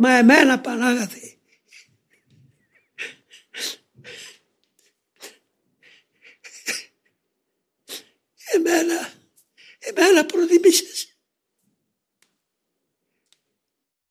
Μα εμένα Πανάγαθη. Εμένα, εμένα προτιμήσες